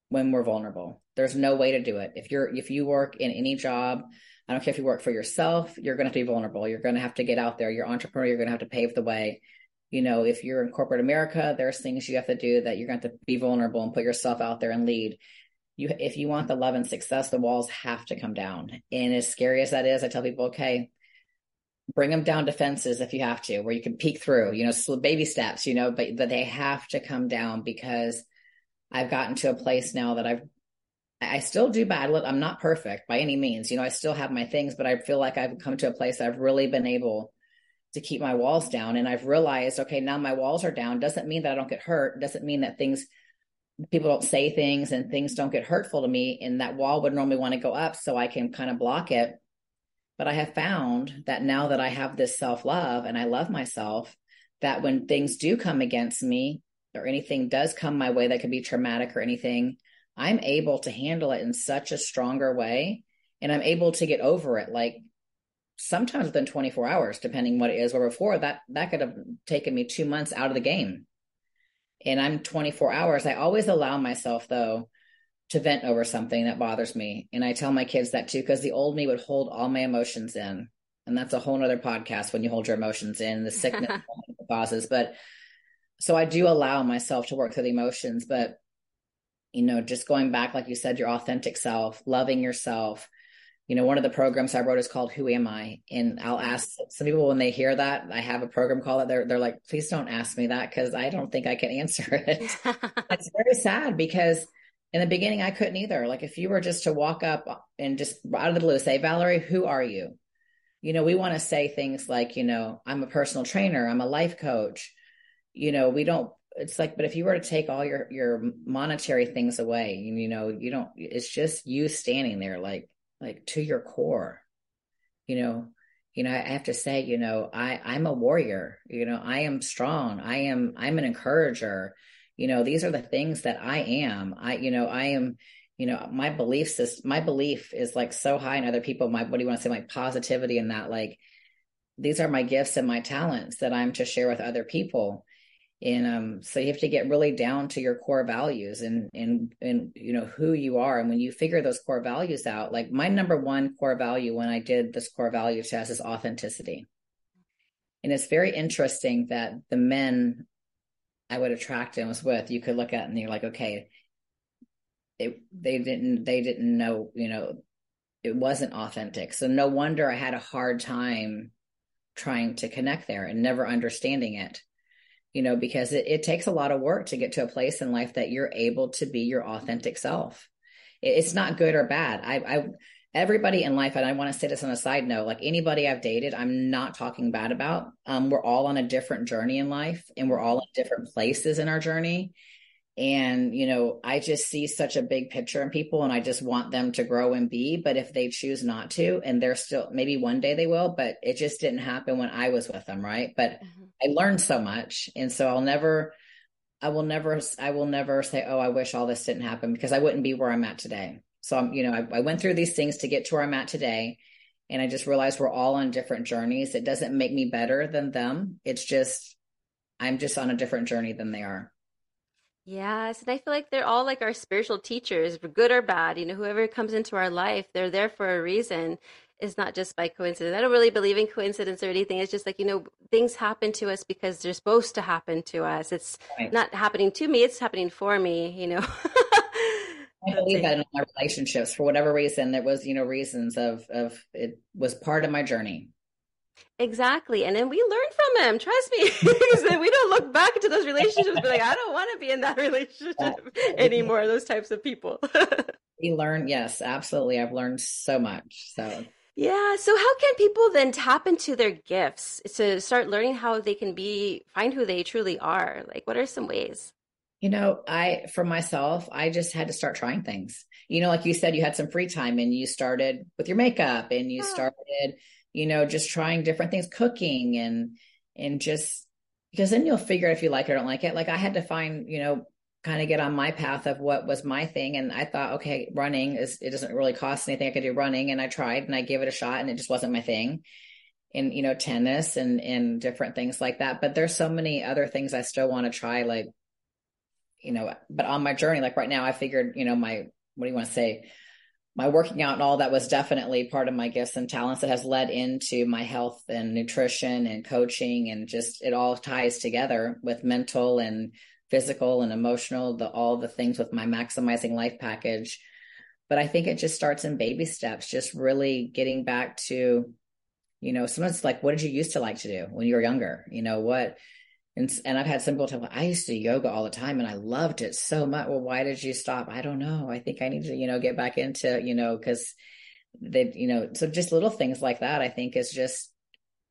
when we're vulnerable. There's no way to do it. If you're, if you work in any job, I don't care if you work for yourself, you're going to have to be vulnerable. You're going to have to get out there. You're entrepreneur. You're going to have to pave the way you know, if you're in corporate America, there's things you have to do that you're going to to be vulnerable and put yourself out there and lead. You, if you want the love and success, the walls have to come down. And as scary as that is, I tell people, okay, bring them down defenses if you have to, where you can peek through, you know, baby steps, you know, but, but they have to come down because I've gotten to a place now that I've, I still do bad. I'm not perfect by any means. You know, I still have my things, but I feel like I've come to a place I've really been able to keep my walls down. And I've realized, okay, now my walls are down. Doesn't mean that I don't get hurt. Doesn't mean that things, people don't say things and things don't get hurtful to me. And that wall would normally want to go up so I can kind of block it. But I have found that now that I have this self love and I love myself, that when things do come against me or anything does come my way that could be traumatic or anything, I'm able to handle it in such a stronger way and I'm able to get over it. Like sometimes within 24 hours, depending what it is. Where before that, that could have taken me two months out of the game. And I'm 24 hours. I always allow myself though to vent over something that bothers me. And I tell my kids that too, because the old me would hold all my emotions in. And that's a whole nother podcast when you hold your emotions in the sickness causes. But so I do allow myself to work through the emotions, but you know, just going back, like you said, your authentic self, loving yourself, you know, one of the programs I wrote is called Who Am I? And I'll mm-hmm. ask some people when they hear that, I have a program called that, they're, they're like, please don't ask me that because I don't think I can answer it. it's very sad because in the beginning, I couldn't either. Like, if you were just to walk up and just out of the blue say, Valerie, who are you? You know, we want to say things like, you know, I'm a personal trainer, I'm a life coach. You know, we don't, it's like, but if you were to take all your your monetary things away, you, you know, you don't. It's just you standing there, like like to your core. You know, you know. I have to say, you know, I I'm a warrior. You know, I am strong. I am I'm an encourager. You know, these are the things that I am. I you know I am. You know, my belief system, my belief is like so high in other people. My what do you want to say? My positivity and that like these are my gifts and my talents that I'm to share with other people and um, so you have to get really down to your core values and and and you know who you are. And when you figure those core values out like my number one core value when i did this core value test is authenticity. And it's very interesting that the men i would attract and was with you could look at and you're like okay it, they didn't they didn't know you know it wasn't authentic. So no wonder i had a hard time trying to connect there and never understanding it you know, because it, it takes a lot of work to get to a place in life that you're able to be your authentic self. It, it's not good or bad. I, I, everybody in life, and I want to say this on a side note, like anybody I've dated, I'm not talking bad about. Um, we're all on a different journey in life and we're all in different places in our journey. And, you know, I just see such a big picture in people and I just want them to grow and be. But if they choose not to, and they're still, maybe one day they will, but it just didn't happen when I was with them. Right. But mm-hmm. I learned so much. And so I'll never, I will never, I will never say, oh, I wish all this didn't happen because I wouldn't be where I'm at today. So I'm, you know, I, I went through these things to get to where I'm at today. And I just realized we're all on different journeys. It doesn't make me better than them. It's just, I'm just on a different journey than they are. Yes, and I feel like they're all like our spiritual teachers, good or bad. You know, whoever comes into our life, they're there for a reason. It's not just by coincidence. I don't really believe in coincidence or anything. It's just like, you know, things happen to us because they're supposed to happen to us. It's right. not happening to me, it's happening for me, you know. I believe that in my relationships, for whatever reason, there was, you know, reasons of of it was part of my journey. Exactly. And then we learn from him. Trust me. we don't look back into those relationships be like, I don't want to be in that relationship oh, anymore, those types of people. we learn, yes, absolutely. I've learned so much. So yeah. So how can people then tap into their gifts to start learning how they can be find who they truly are? Like what are some ways? You know, I for myself, I just had to start trying things. You know, like you said, you had some free time and you started with your makeup and you yeah. started you know, just trying different things, cooking and, and just because then you'll figure if you like it or don't like it. Like I had to find, you know, kind of get on my path of what was my thing. And I thought, okay, running is, it doesn't really cost anything. I could do running. And I tried and I gave it a shot and it just wasn't my thing. And, you know, tennis and, and different things like that. But there's so many other things I still want to try, like, you know, but on my journey, like right now, I figured, you know, my, what do you want to say? My working out and all that was definitely part of my gifts and talents that has led into my health and nutrition and coaching and just it all ties together with mental and physical and emotional the all the things with my Maksymizing Life package. But i think it just starts in baby steps just really getting back to you know sometimes like what did you used to like to do when you were younger? You know what and, and I've had some people tell me, I used to yoga all the time and I loved it so much. Well, why did you stop? I don't know. I think I need to, you know, get back into, you know, cause they, you know, so just little things like that, I think is just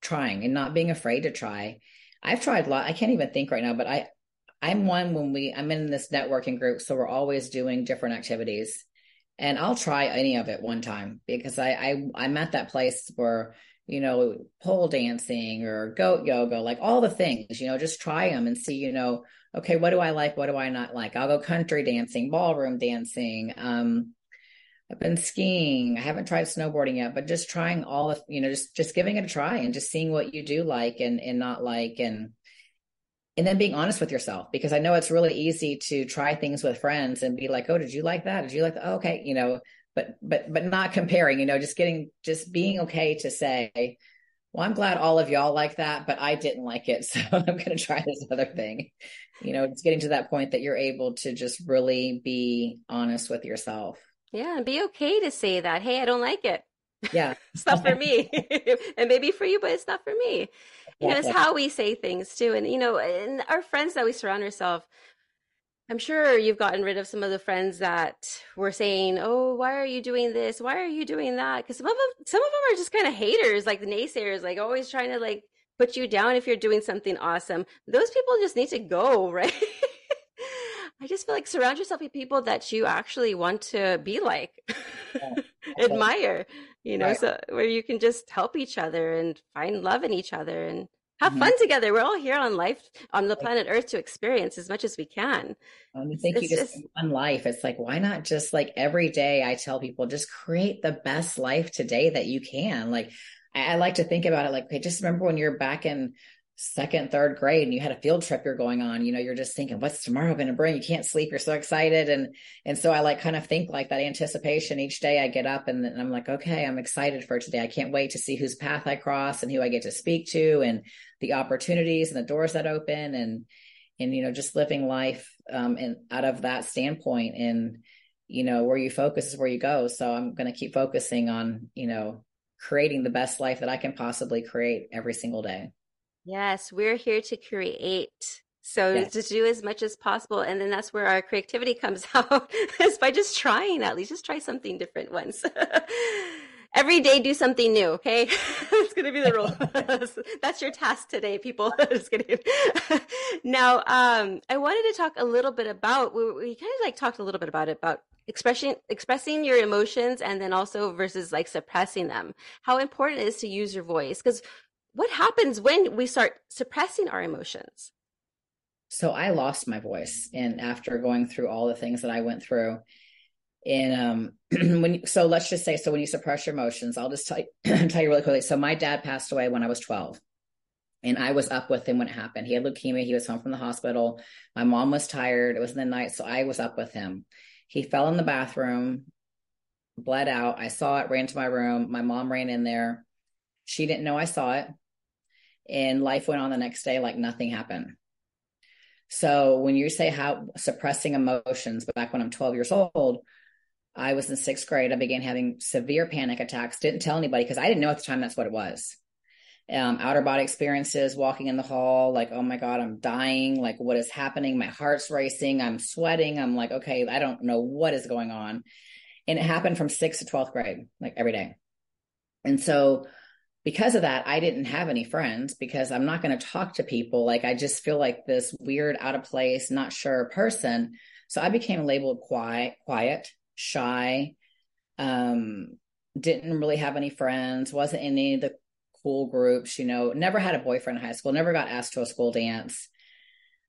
trying and not being afraid to try. I've tried a lot. I can't even think right now, but I, I'm one when we, I'm in this networking group. So we're always doing different activities and I'll try any of it one time because I, I, I'm at that place where, you know, pole dancing or goat yoga, like all the things, you know, just try them and see, you know, okay, what do I like? What do I not like? I'll go country dancing, ballroom dancing. Um, I've been skiing. I haven't tried snowboarding yet, but just trying all of, you know, just, just giving it a try and just seeing what you do like and, and not like, and, and then being honest with yourself, because I know it's really easy to try things with friends and be like, Oh, did you like that? Did you like that? Oh, okay. You know, but but but not comparing you know just getting just being okay to say well i'm glad all of y'all like that but i didn't like it so i'm going to try this other thing. You know it's getting to that point that you're able to just really be honest with yourself. Yeah and be okay to say that hey i don't like it. Yeah. It's not for me. And maybe for you but it's not for me. You know it's how we say things too and you know and our friends that we surround ourselves I'm sure you've gotten rid of some of the friends that were saying, "Oh, why are you doing this? Why are you doing that?" Because some of them, some of them are just kind of haters, like the naysayers, like always trying to like put you down if you're doing something awesome. Those people just need to go, right? I just feel like surround yourself with people that you actually want to be like, yeah, admire, you know, right. so where you can just help each other and find love in each other and have mm-hmm. fun together. We're all here on life on the planet Earth to experience as much as we can. Um, thank it's you just, just one life. It's like why not just like every day I tell people just create the best life today that you can. Like I, I like to think about it like okay, just remember when you're back in second, third grade and you had a field trip you're going on, you know, you're just thinking, what's tomorrow going to bring? You can't sleep. You're so excited. And, and so I like kind of think like that anticipation each day I get up and, and I'm like, okay, I'm excited for today. I can't wait to see whose path I cross and who I get to speak to and the opportunities and the doors that open and, and, you know, just living life, um, and out of that standpoint and, you know, where you focus is where you go. So I'm going to keep focusing on, you know, creating the best life that I can possibly create every single day. Yes, we're here to create. So yes. to do as much as possible. And then that's where our creativity comes out is by just trying at least just try something different once. Every day do something new, okay? it's gonna be the rule. that's your task today, people. just kidding. now, um, I wanted to talk a little bit about we, we kind of like talked a little bit about it about expressing expressing your emotions and then also versus like suppressing them. How important it is to use your voice because what happens when we start suppressing our emotions? So I lost my voice, and after going through all the things that I went through, and um, when you, so let's just say so when you suppress your emotions, I'll just tell you, tell you really quickly. So my dad passed away when I was twelve, and I was up with him when it happened. He had leukemia. He was home from the hospital. My mom was tired. It was in the night, so I was up with him. He fell in the bathroom, bled out. I saw it, ran to my room. My mom ran in there. She didn't know I saw it and life went on the next day like nothing happened. So when you say how suppressing emotions, back when I'm 12 years old, I was in sixth grade. I began having severe panic attacks. Didn't tell anybody because I didn't know at the time that's what it was. Um, outer body experiences, walking in the hall, like, oh my God, I'm dying. Like, what is happening? My heart's racing. I'm sweating. I'm like, okay, I don't know what is going on. And it happened from sixth to 12th grade, like every day. And so because of that, I didn't have any friends because I'm not going to talk to people. Like I just feel like this weird, out of place, not sure person. So I became labeled quiet, quiet, shy. Um, didn't really have any friends. Wasn't in any of the cool groups. You know, never had a boyfriend in high school. Never got asked to a school dance.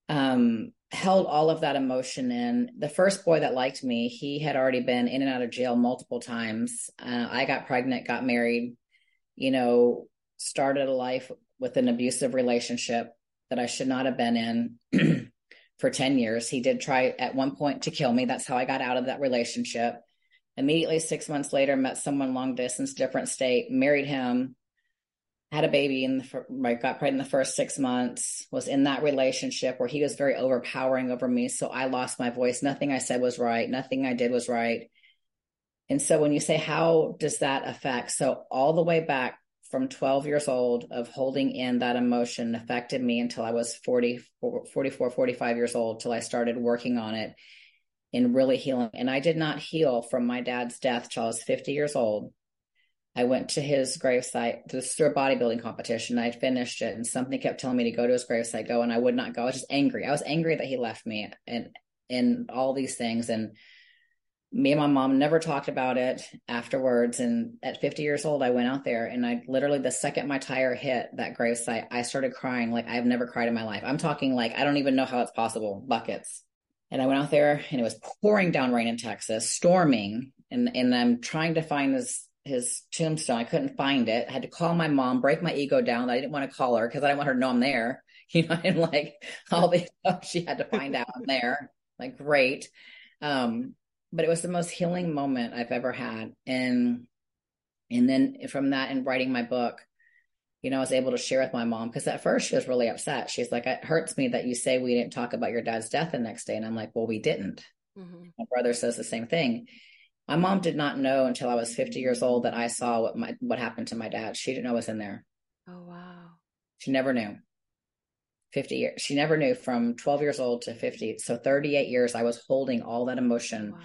Um, held all of that emotion in. The first boy that liked me, he had already been in and out of jail multiple times. Uh, I got pregnant, got married you know, started a life with an abusive relationship that I should not have been in for 10 years. He did try at one point to kill me. That's how I got out of that relationship. Immediately, six months later, met someone long distance, different state, married him, had a baby in the got pregnant in the first six months, was in that relationship where he was very overpowering over me. So I lost my voice. Nothing I said was right. Nothing I did was right. And so when you say, how does that affect? So all the way back from 12 years old of holding in that emotion affected me until I was 40, 44, 45 years old, till I started working on it and really healing. And I did not heal from my dad's death till I was 50 years old. I went to his gravesite to a bodybuilding competition. I finished it and something kept telling me to go to his gravesite, go, and I would not go. I was just angry. I was angry that he left me and and all these things. And me and my mom never talked about it afterwards. And at 50 years old, I went out there and I literally, the second my tire hit that gravesite, I started crying like I've never cried in my life. I'm talking like, I don't even know how it's possible, buckets. And I went out there and it was pouring down rain in Texas, storming. And, and I'm trying to find his, his tombstone. I couldn't find it. I had to call my mom, break my ego down. I didn't want to call her because I didn't want her to know I'm there. You know, and like all the stuff she had to find out I'm there. Like, great. Um, but it was the most healing moment I've ever had. And and then from that and writing my book, you know, I was able to share with my mom because at first she was really upset. She's like, it hurts me that you say we didn't talk about your dad's death the next day. And I'm like, well, we didn't. Mm-hmm. My brother says the same thing. My mom did not know until I was 50 years old that I saw what my what happened to my dad. She didn't know was in there. Oh wow. She never knew. 50 years. She never knew from 12 years old to 50. So 38 years I was holding all that emotion. Wow.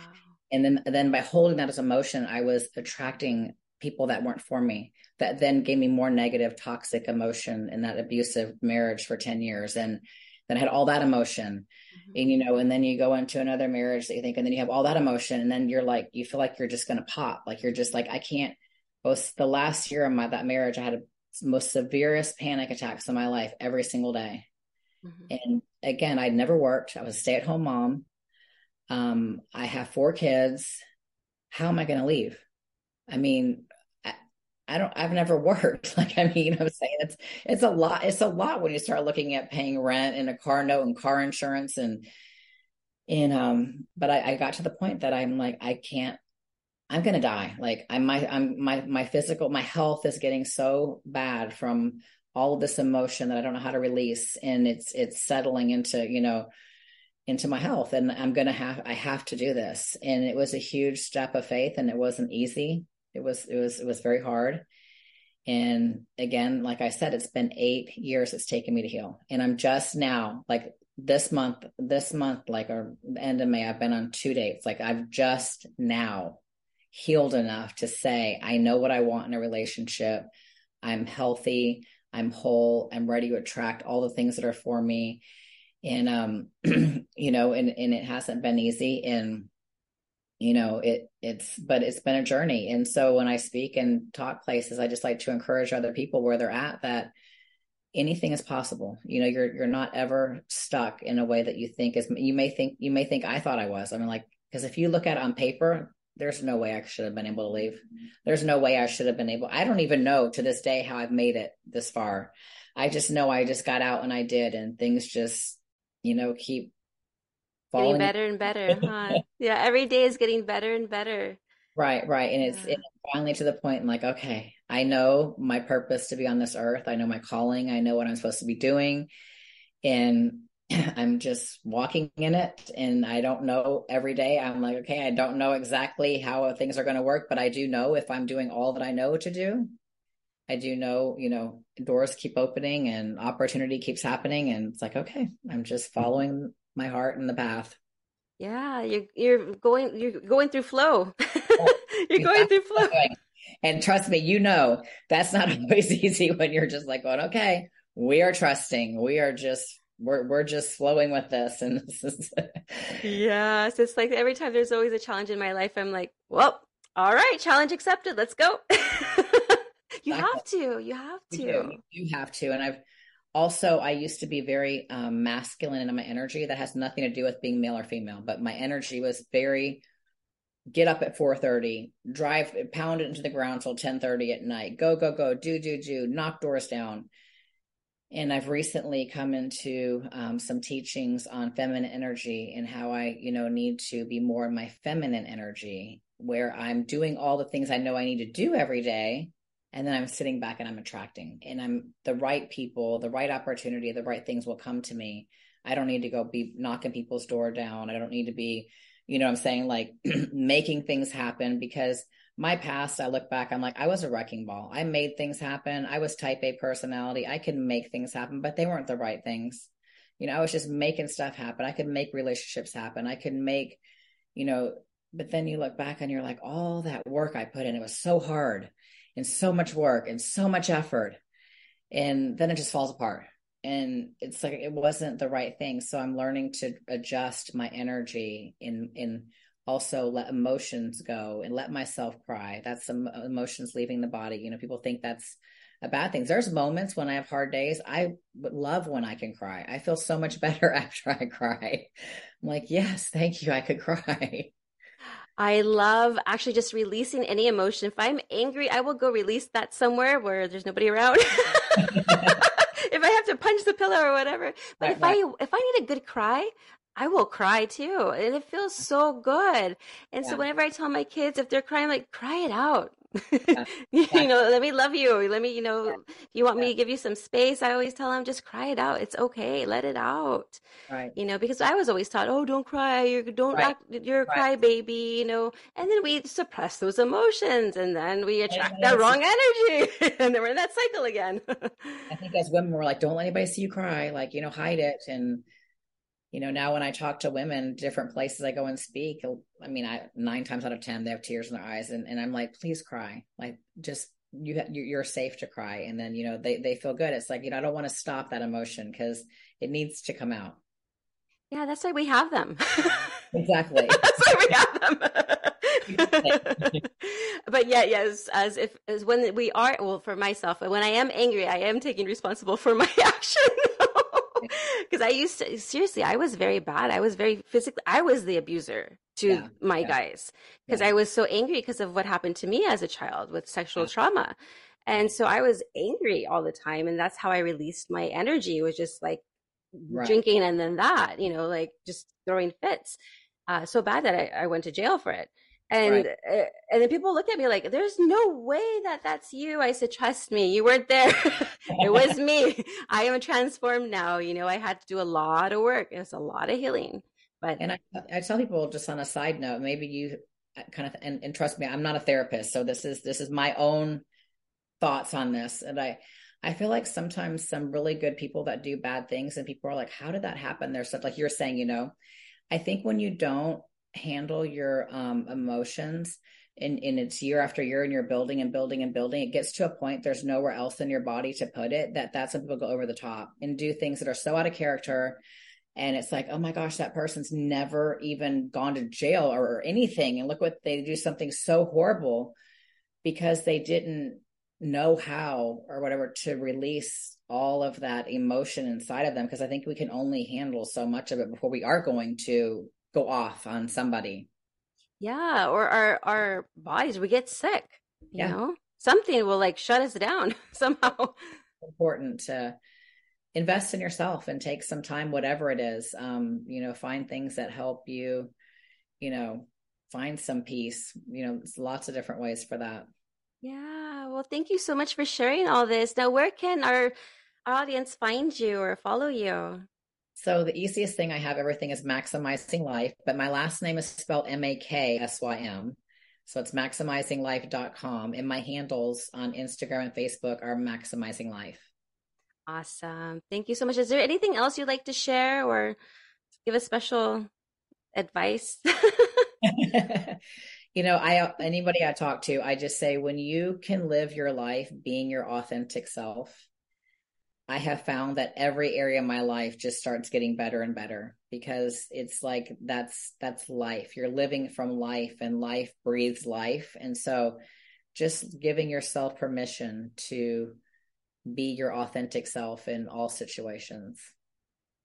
And then then by holding that as emotion, I was attracting people that weren't for me that then gave me more negative toxic emotion in that abusive marriage for 10 years and then I had all that emotion mm-hmm. and you know and then you go into another marriage that you think and then you have all that emotion and then you're like you feel like you're just going to pop like you're just like I can't was the last year of my that marriage I had the most severest panic attacks in my life every single day mm-hmm. and again I'd never worked I was a stay-at-home mom um I have four kids how am I going to leave I mean I don't I've never worked. Like I mean, I'm saying it's it's a lot. It's a lot when you start looking at paying rent and a car note and car insurance and and um but I, I got to the point that I'm like, I can't I'm gonna die. Like I'm my I'm my my physical my health is getting so bad from all of this emotion that I don't know how to release and it's it's settling into, you know, into my health and I'm going to have I have to do this. And it was a huge step of faith and it wasn't easy it was it was it was very hard. And again, like I said, it's been eight years it's taken me to heal. And I'm just now, like this month, this month, like or end of May, I've been on two dates. Like I've just now healed enough to say, I know what I want in a relationship. I'm healthy. I'm whole. I'm ready to attract all the things that are for me. And um, you know, and and it hasn't been easy. And you know it it's but it's been a journey and so when i speak and talk places i just like to encourage other people where they're at that anything is possible you know you're you're not ever stuck in a way that you think is you may think you may think i thought i was i mean like because if you look at it on paper there's no way i should have been able to leave there's no way i should have been able i don't even know to this day how i've made it this far i just know i just got out and i did and things just you know keep Getting better and better, huh? yeah, every day is getting better and better. Right, right. And it's, yeah. it's finally to the point I'm like, okay, I know my purpose to be on this earth. I know my calling. I know what I'm supposed to be doing. And I'm just walking in it. And I don't know every day. I'm like, okay, I don't know exactly how things are going to work, but I do know if I'm doing all that I know to do, I do know, you know, doors keep opening and opportunity keeps happening. And it's like, okay, I'm just following my heart and the path. Yeah, you're you're going you're going through flow. Oh, you're going through flow. And trust me, you know that's not always easy when you're just like going, okay, we are trusting. We are just we're we're just flowing with this and this is yes it's like every time there's always a challenge in my life i'm like well all right challenge accepted let's go. You have to you have to. you, have to and i've also i used to be very um, masculine in my energy that has nothing to do with being male or female but my energy was very get up at 4.30 drive pound it into the ground till 10.30 at night go go go do do do knock doors down and i've recently come into um, some teachings on feminine energy and how i you know need to be more in my feminine energy where i'm doing all the things i know i need to do every day and then I'm sitting back and I'm attracting and I'm the right people, the right opportunity, the right things will come to me. I don't need to go be knocking people's door down. I don't need to be, you know I'm saying, like making things happen because my past, I look back, I'm like, I was a wrecking ball. I made things happen. I was type A personality. I could make things happen, but they weren't the right things. You know, I was just making stuff happen. I could make relationships happen. I could make, you know, but then you look back and you're like, all that work I put in, it was so hard and so much work and so much effort and then it just falls apart and it's like it wasn't the right thing so i'm learning to adjust my energy in in also let emotions go and let myself cry that's some emotions leaving the body you know people think that's a bad thing there's moments when i have hard days i love when i can cry i feel so much better after i cry i'm like yes thank you i could cry I love actually just releasing any emotion. If I'm angry, I will go release that somewhere where there's nobody around. if I have to punch the pillow or whatever. But right, if right. I if I need a good cry, I will cry too. And it feels so good. And yeah. so whenever I tell my kids if they're crying, I'm like, cry it out. Yeah. you know, let me love you. Let me, you know, yeah. you want me to give you some space? I always tell them, just cry it out. It's okay. Let it out. Right. You know, because I was always taught, oh, don't cry. You don't right. act, you're a right. crybaby, you know, and then we suppress those emotions and then we attract that wrong energy. and then we're in that cycle again. I think as women, we're like, don't let anybody see you cry. Like, you know, hide it. And, you know, now when I talk to women, different places I go and speak, I mean, I nine times out of 10, they have tears in their eyes. And, and I'm like, please cry. Like, just, you, you're safe to cry. And then, you know, they, they feel good. It's like, you know, I don't want to stop that emotion because it needs to come out. Yeah, that's why we have them. exactly. that's why we have them. but yeah, yes, as if as when we are well for myself, when I am angry, I am taking responsible for my action because I used to seriously, I was very bad. I was very physically, I was the abuser to yeah, my yeah. guys because yeah. I was so angry because of what happened to me as a child with sexual trauma. And so I was angry all the time. And that's how I released my energy was just like right. drinking and then that, you know, like just throwing fits. Uh, so bad that I, I went to jail for it and right. uh, and then people look at me like there's no way that that's you i said trust me you weren't there it was me i am transformed now you know i had to do a lot of work it was a lot of healing but and I, I tell people just on a side note maybe you uh, kind of and, and trust me i'm not a therapist so this is this is my own thoughts on this and i I feel like sometimes some really good people that do bad things and people are like, how did that happen? There's such like you're saying, you know, I think when you don't handle your um, emotions and, and it's year after year and you're building and building and building it gets to a point there's nowhere else in your body to put it that that's when people go over the top and do things that are so out of character. And it's like oh my gosh that person's never even gone to jail or, or anything. And look what they do something so horrible because they didn't know how or whatever to release all of that emotion inside of them because i think we can only handle so much of it before we are going to go off on somebody. Yeah, or our our bodies we get sick. You yeah. know, something will like shut us down somehow. Important to invest in yourself and take some time, whatever it is. Um, you know, find things that help you. You know, find some peace. You know, there's lots of different ways for that. Yeah. Well, thank you so much for sharing all this. Now, where can our audience find you or follow you? So the easiest thing I have everything is Maksymizing Life, but my last name is spelled M A K S Y M. So it's maksymizinglife.com. And my handles on Instagram and Facebook are Maksymizing Life. Awesome. Thank you so much. Is there anything else you'd like to share or give a special advice? you know, I anybody I talk to, I just say when you can live your life being your authentic self, I have found that every area of my life just starts getting better and better because it's like that's that's life. You're living from life and life breathes life. And so just giving yourself permission to be your authentic self in all situations.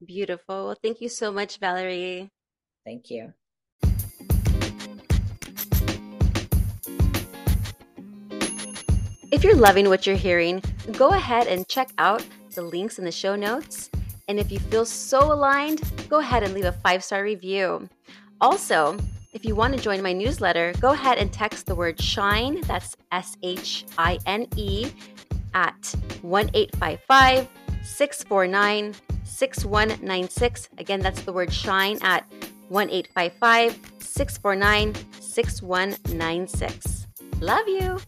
Beautiful. Well, thank you so much, Valerie. Thank you. If you're loving what you're hearing, go ahead and check out the links in the show notes. And if you feel so aligned, go ahead and leave a five star review. Also, if you want to join my newsletter, go ahead and text the word shine, that's S H I N E, at 1 855 649 6196. Again, that's the word shine at 1 855 649 6196. Love you.